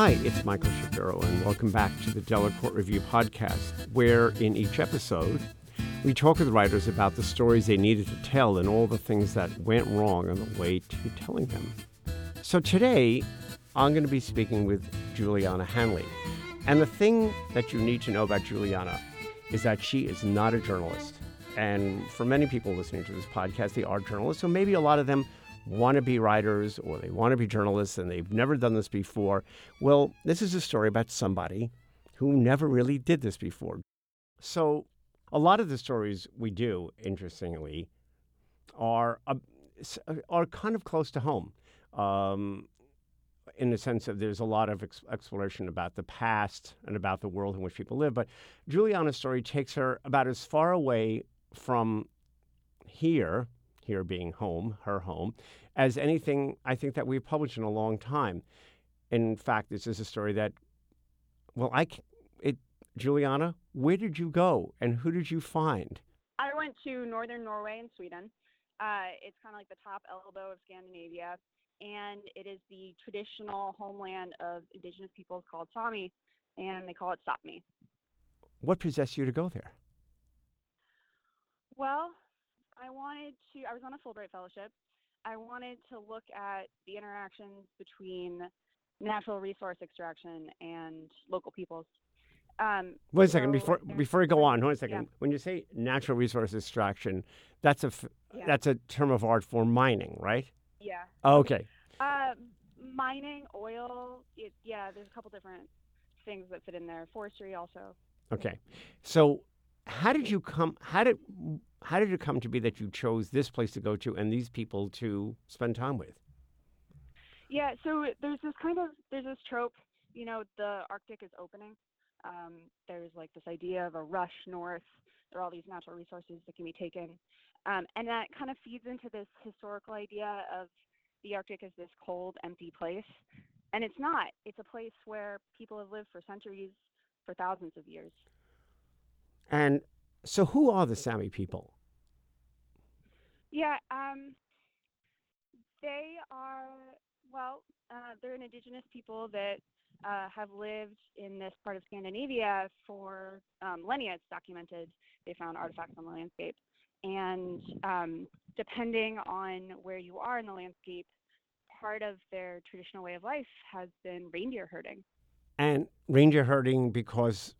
Hi, it's Michael Shapiro, and welcome back to the Delacorte Review podcast, where in each episode, we talk with writers about the stories they needed to tell and all the things that went wrong on the way to telling them. So today, I'm going to be speaking with Juliana Hanley. And the thing that you need to know about Juliana is that she is not a journalist. And for many people listening to this podcast, they are journalists. So maybe a lot of them want to be writers or they want to be journalists and they've never done this before. Well, this is a story about somebody who never really did this before. So, a lot of the stories we do, interestingly, are uh, are kind of close to home. Um, in the sense of there's a lot of ex- exploration about the past and about the world in which people live. But Juliana's story takes her about as far away from here, here being home, her home, as anything I think that we've published in a long time. In fact, this is a story that, well, I, it, Juliana, where did you go and who did you find? I went to northern Norway and Sweden. Uh, it's kind of like the top elbow of Scandinavia, and it is the traditional homeland of indigenous peoples called Sami, and they call it Sapmi. What possessed you to go there? Well, I wanted to, I was on a Fulbright Fellowship. I wanted to look at the interactions between natural resource extraction and local peoples. Um, Wait a second before before we go on. One second. Yeah. When you say natural resource extraction, that's a yeah. that's a term of art for mining, right? Yeah. Okay. Uh, mining, oil. It, yeah, there's a couple different things that fit in there. Forestry also. Okay. So, how did you come? How did how did it come to be that you chose this place to go to and these people to spend time with? Yeah, so there's this kind of there's this trope, you know, the Arctic is opening. Um, there's like this idea of a rush north. There are all these natural resources that can be taken, um, and that kind of feeds into this historical idea of the Arctic as this cold, empty place. And it's not. It's a place where people have lived for centuries, for thousands of years. And so, who are the Sami people? Yeah, um, they are, well, uh, they're an indigenous people that uh, have lived in this part of Scandinavia for um, millennia. It's documented. They found artifacts on the landscape. And um, depending on where you are in the landscape, part of their traditional way of life has been reindeer herding. And reindeer herding because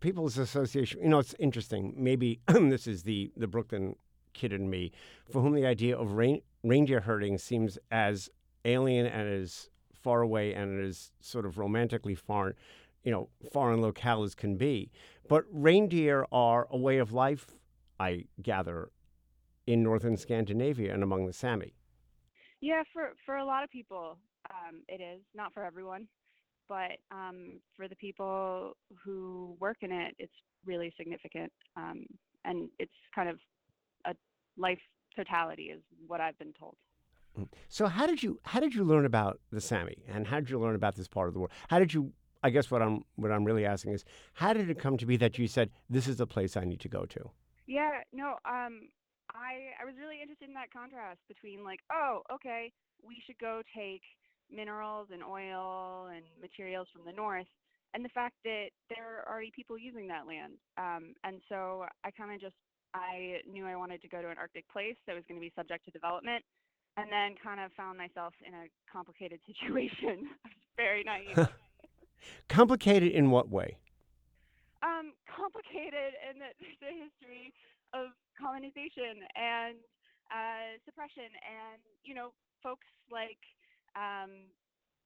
People's Association, you know, it's interesting. Maybe this is the, the Brooklyn kid in me, for whom the idea of rein, reindeer herding seems as alien and as far away and as sort of romantically foreign, you know, foreign locale as can be. But reindeer are a way of life, I gather, in northern Scandinavia and among the Sami. Yeah, for, for a lot of people, um, it is. Not for everyone but um, for the people who work in it, it's really significant. Um, and it's kind of a life totality, is what I've been told. Mm. So how did you how did you learn about the Sami, and how did you learn about this part of the world? How did you? I guess what I'm what I'm really asking is, how did it come to be that you said this is the place I need to go to? Yeah, no, um, I I was really interested in that contrast between like, oh, okay, we should go take minerals and oil and materials from the north and the fact that there are already people using that land. Um, and so I kind of just I knew I wanted to go to an Arctic place that was going to be subject to development, and then kind of found myself in a complicated situation. I was very naive. complicated in what way? Um, complicated in that there's a history of colonization and uh, suppression, and you know, folks like um,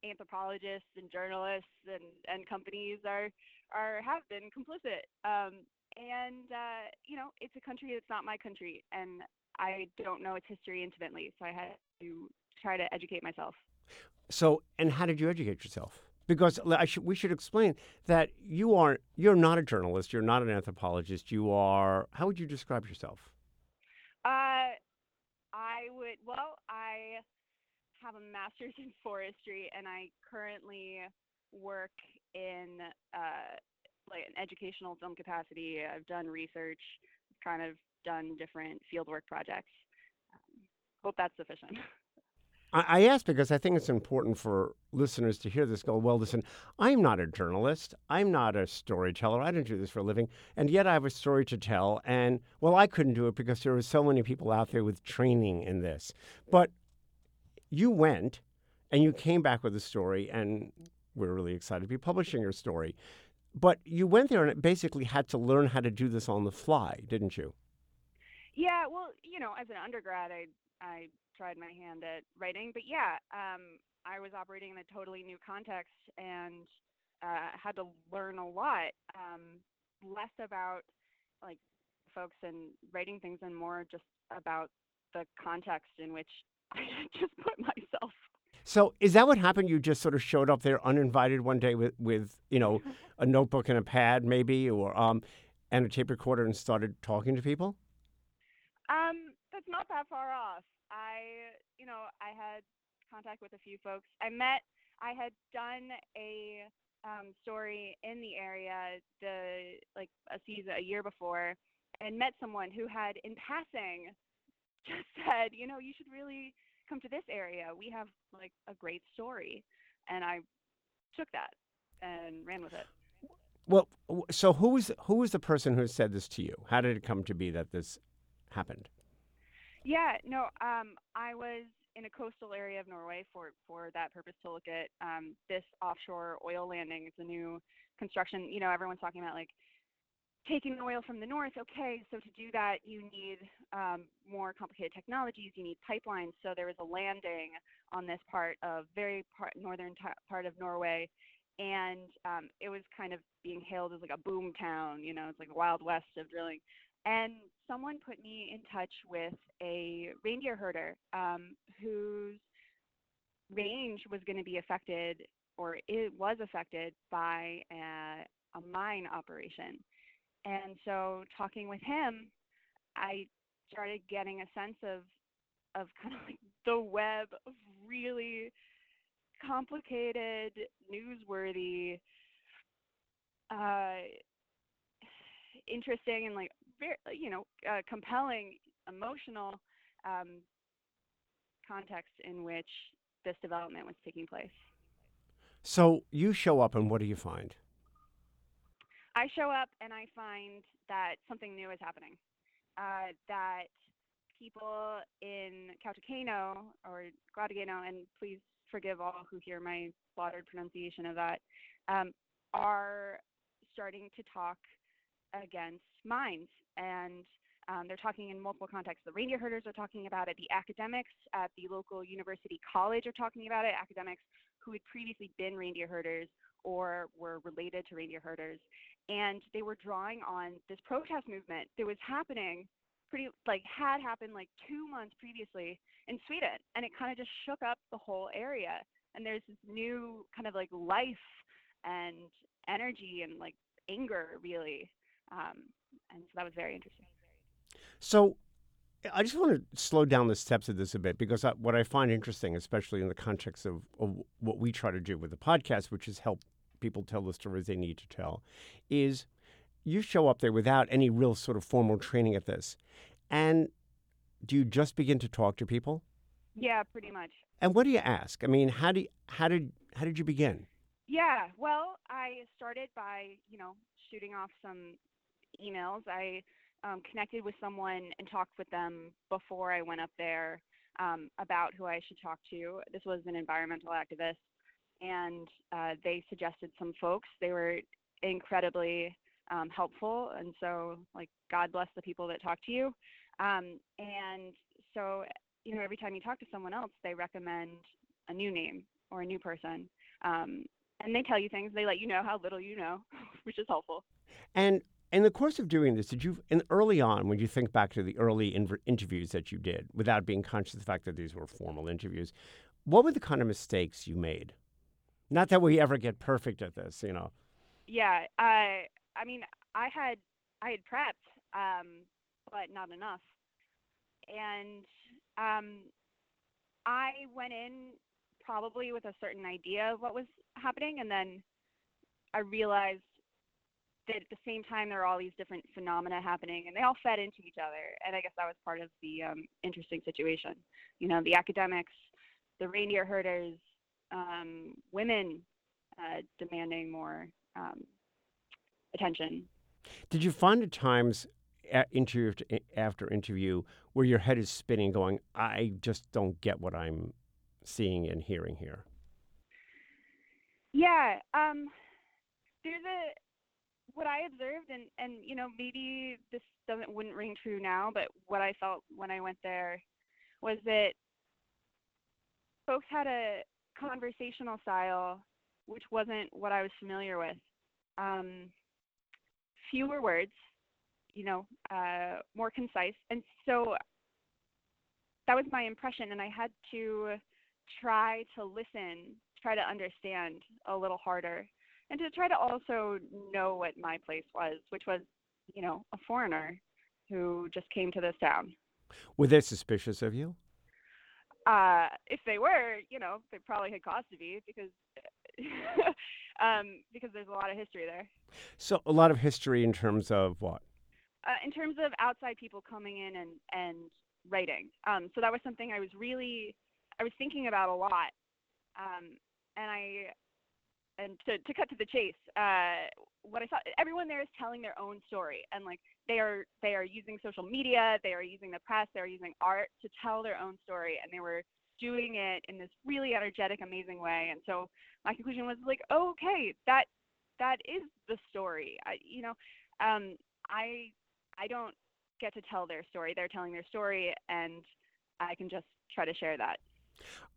anthropologists and journalists and, and companies are are have been complicit. Um, and uh, you know, it's a country that's not my country, and I don't know its history intimately, so I had to try to educate myself. So, and how did you educate yourself? Because should, we should explain that you are you're not a journalist, you're not an anthropologist, you are. How would you describe yourself? Uh, I would. Well, I have a master's in forestry, and I currently work in uh, like an educational film capacity. I've done research, kind of done different fieldwork projects. Um, hope that's sufficient. I, ask because I think it's important for listeners to hear this. Go well. Listen, I'm not a journalist. I'm not a storyteller. I don't do this for a living, and yet I have a story to tell. And well, I couldn't do it because there were so many people out there with training in this. But you went, and you came back with a story, and we're really excited to be publishing your story. But you went there and basically had to learn how to do this on the fly, didn't you? Yeah, well, you know, as an undergrad, I I tried my hand at writing, but yeah, um, I was operating in a totally new context and uh, had to learn a lot. Um, less about like folks and writing things, and more just about the context in which I just put myself. So is that what happened? You just sort of showed up there uninvited one day with, with you know, a notebook and a pad maybe, or um, and a tape recorder and started talking to people? Um, that's not that far off. I, you know, I had contact with a few folks. I met, I had done a um, story in the area the like a season a year before, and met someone who had in passing just said, you know, you should really come to this area. We have like a great story, and I took that and ran with it. Well, so who was who was the person who said this to you? How did it come to be that this happened? Yeah, no, um, I was in a coastal area of Norway for for that purpose to look at um, this offshore oil landing. It's a new construction. You know, everyone's talking about like taking oil from the north. Okay, so to do that, you need um, more complicated technologies. You need pipelines. So there was a landing on this part of very part, northern part of Norway, and um, it was kind of being hailed as like a boom town. You know, it's like the wild west of drilling. And someone put me in touch with a reindeer herder um, whose range was going to be affected, or it was affected by a, a mine operation. And so, talking with him, I started getting a sense of of kind of like the web of really complicated, newsworthy, uh, interesting, and like very, you know, uh, compelling, emotional um, context in which this development was taking place. So you show up, and what do you find? I show up and I find that something new is happening. Uh, that people in Kautokeino or Gautokeino, and please forgive all who hear my slaughtered pronunciation of that, um, are starting to talk against mines. And um, they're talking in multiple contexts. The reindeer herders are talking about it. The academics at the local university college are talking about it. Academics who had previously been reindeer herders or were related to reindeer herders. And they were drawing on this protest movement that was happening pretty like had happened like two months previously in Sweden. And it kind of just shook up the whole area. And there's this new kind of like life and energy and like anger really. Um, and so that was very interesting. So I just want to slow down the steps of this a bit because I, what I find interesting, especially in the context of, of what we try to do with the podcast, which is help people tell the stories they need to tell, is you show up there without any real sort of formal training at this. And do you just begin to talk to people? Yeah, pretty much. And what do you ask? I mean, how do you, how did how did you begin? Yeah, well, I started by, you know, shooting off some emails. I um, connected with someone and talked with them before I went up there um, about who I should talk to. This was an environmental activist, and uh, they suggested some folks. They were incredibly um, helpful, and so like God bless the people that talk to you. Um, and so you know, every time you talk to someone else, they recommend a new name or a new person. Um, and they tell you things. They let you know how little you know, which is helpful. And in the course of doing this, did you, in early on, when you think back to the early inv- interviews that you did, without being conscious of the fact that these were formal interviews, what were the kind of mistakes you made? Not that we ever get perfect at this, you know. Yeah, I, I mean, I had, I had prepped, um, but not enough, and um, I went in probably with a certain idea of what was happening, and then I realized that at the same time there are all these different phenomena happening and they all fed into each other and i guess that was part of the um, interesting situation you know the academics the reindeer herders, um, women uh, demanding more um, attention. Did you find at times, interview after interview, where your head is spinning, going, "I just don't get what I'm seeing and hearing here"? Yeah, um, there's a what I observed, and and you know maybe this doesn't wouldn't ring true now, but what I felt when I went there was that folks had a conversational style which wasn't what I was familiar with. Um, fewer words, you know, uh, more concise, and so that was my impression, and I had to try to listen, try to understand a little harder and to try to also know what my place was, which was, you know, a foreigner who just came to this town. Were they suspicious of you? Uh, if they were, you know, they probably had cause to be because um, because there's a lot of history there. So a lot of history in terms of what? Uh, in terms of outside people coming in and and writing. Um, so that was something I was really I was thinking about a lot. Um, and I and to, to cut to the chase, uh, what I saw, everyone there is telling their own story, and like they are they are using social media, they are using the press, they are using art to tell their own story, and they were doing it in this really energetic, amazing way. And so my conclusion was like, okay, that that is the story. I, you know, um, I I don't get to tell their story; they're telling their story, and I can just try to share that.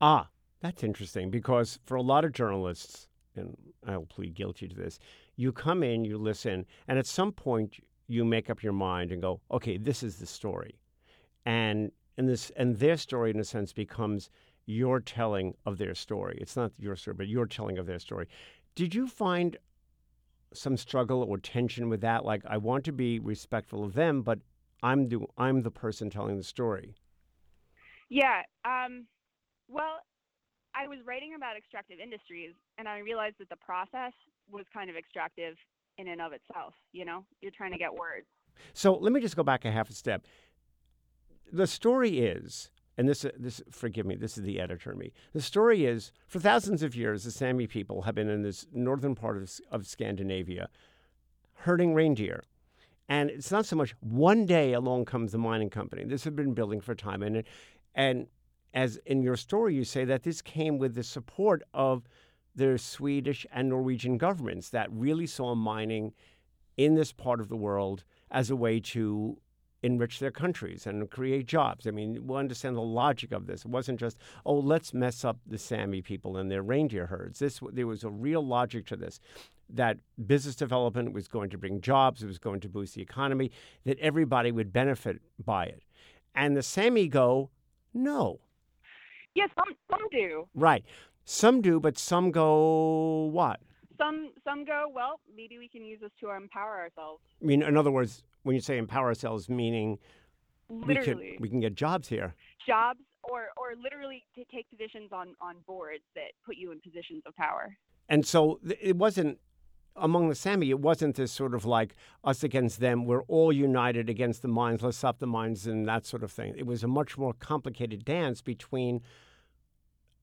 Ah, that's interesting because for a lot of journalists, and I'll plead guilty to this, you come in, you listen, and at some point you make up your mind and go, okay, this is the story. And and this and their story in a sense becomes your telling of their story. It's not your story, but your telling of their story. Did you find some struggle or tension with that? Like I want to be respectful of them, but I'm the I'm the person telling the story. Yeah. Um, well, I was writing about extractive industries, and I realized that the process was kind of extractive in and of itself. You know, you're trying to get words. So let me just go back a half a step. The story is, and this, this, forgive me, this is the editor me. The story is, for thousands of years, the Sami people have been in this northern part of, of Scandinavia, herding reindeer. And it's not so much one day along comes the mining company. This had been building for time, and and as in your story, you say that this came with the support of the Swedish and Norwegian governments that really saw mining in this part of the world as a way to enrich their countries and create jobs. I mean, we understand the logic of this. It wasn't just, oh, let's mess up the Sami people and their reindeer herds. This there was a real logic to this. That business development was going to bring jobs, it was going to boost the economy, that everybody would benefit by it. And the Sami go, no, Yes, some some do. Right. Some do, but some go what? Some some go, well, maybe we can use this to empower ourselves. I mean, in other words, when you say empower ourselves, meaning literally we can, we can get jobs here. Jobs or or literally to take positions on on boards that put you in positions of power. And so it wasn't among the Sami, it wasn't this sort of like us against them. We're all united against the mines. Let's stop the mines and that sort of thing. It was a much more complicated dance between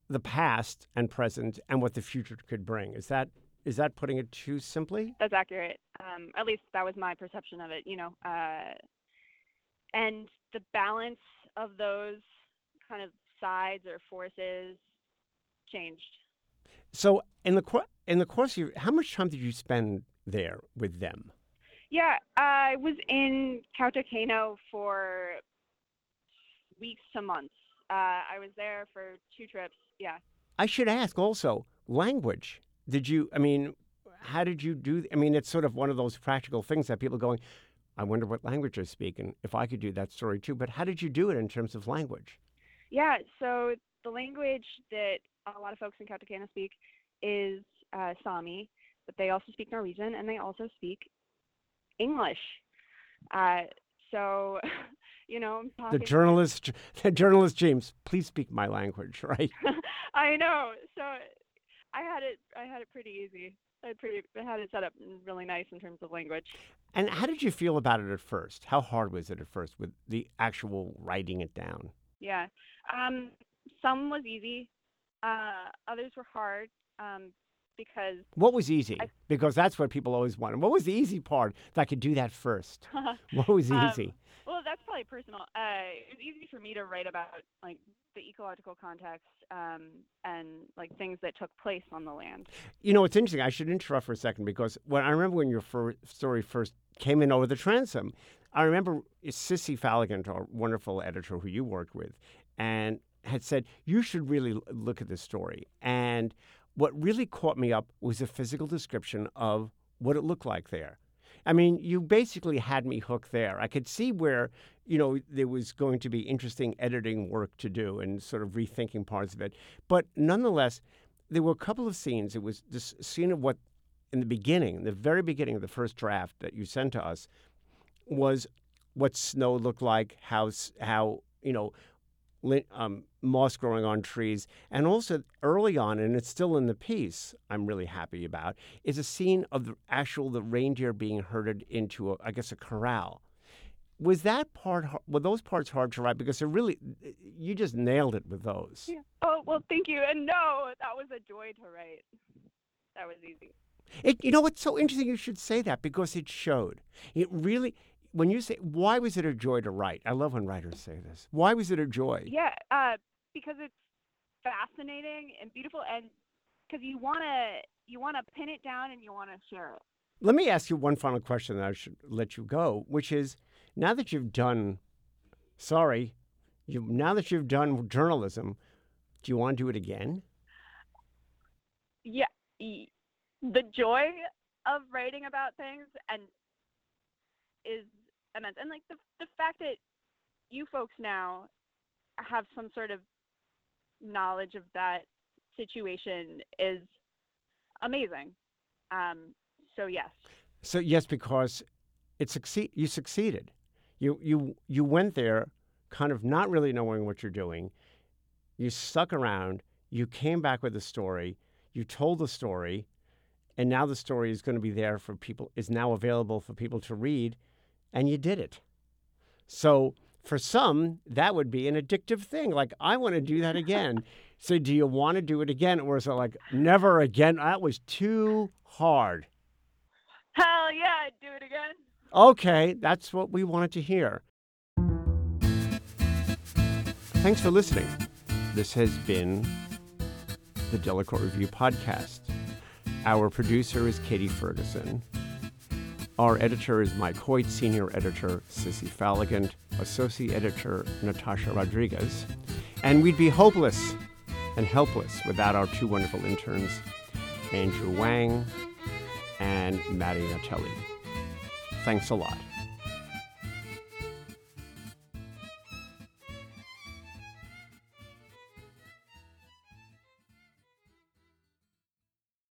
the past and present and what the future could bring. Is that is that putting it too simply? That's accurate. Um, at least that was my perception of it. You know, uh, and the balance of those kind of sides or forces changed. So in the in the course of your, how much time did you spend there with them? Yeah, I was in Kautokeino for weeks to months. Uh, I was there for two trips. Yeah. I should ask also language. Did you? I mean, how did you do? I mean, it's sort of one of those practical things that people going. I wonder what language they're speaking. If I could do that story too, but how did you do it in terms of language? Yeah, so the language that a lot of folks in Kautokeino speak is uh, Sami, but they also speak Norwegian and they also speak English. Uh, so, you know, the journalist, the journalist James, please speak my language, right? I know. So, I had it. I had it pretty easy. I had pretty. I had it set up really nice in terms of language. And how did you feel about it at first? How hard was it at first with the actual writing it down? Yeah, um, some was easy, Uh, others were hard um, because. What was easy? I- because that's what people always want. What was the easy part that I could do that first? What was Um, easy? well, that's probably personal. Uh, it was easy for me to write about like the ecological context um, and like things that took place on the land. You know, it's interesting. I should interrupt for a second because when I remember when your story first came in over the transom, I remember Sissy Falligant, our wonderful editor who you worked with, and had said you should really look at this story. And what really caught me up was a physical description of what it looked like there. I mean, you basically had me hooked there. I could see where, you know, there was going to be interesting editing work to do and sort of rethinking parts of it. But nonetheless, there were a couple of scenes. It was this scene of what, in the beginning, the very beginning of the first draft that you sent to us, was what snow looked like, how how you know, um, moss growing on trees, and also early on, and it's still in the piece. I'm really happy about is a scene of the actual the reindeer being herded into a, I guess a corral. Was that part? Were those parts hard to write? Because they're really, you just nailed it with those. Yeah. Oh well, thank you. And no, that was a joy to write. That was easy. It, you know, it's so interesting you should say that because it showed. It really, when you say, why was it a joy to write? I love when writers say this. Why was it a joy? Yeah, uh, because it's fascinating and beautiful, and because you wanna you wanna pin it down and you wanna share it. Let me ask you one final question that I should let you go, which is now that you've done, sorry, you now that you've done journalism, do you want to do it again? Yeah, the joy of writing about things and is immense, and like the the fact that you folks now have some sort of knowledge of that situation is amazing. Um, so yes. So yes, because it succeed. You succeeded. You you you went there, kind of not really knowing what you're doing. You stuck around. You came back with a story. You told the story, and now the story is going to be there for people. Is now available for people to read, and you did it. So for some, that would be an addictive thing. Like I want to do that again. so do you want to do it again, or is it like never again? That was too hard. Hell yeah, I'd do it again. Okay, that's what we wanted to hear. Thanks for listening. This has been the Delacorte Review Podcast. Our producer is Katie Ferguson. Our editor is Mike Hoyt, senior editor Sissy Falligant, associate editor Natasha Rodriguez. And we'd be hopeless and helpless without our two wonderful interns, Andrew Wang and Maddie Natelli. Thanks a lot.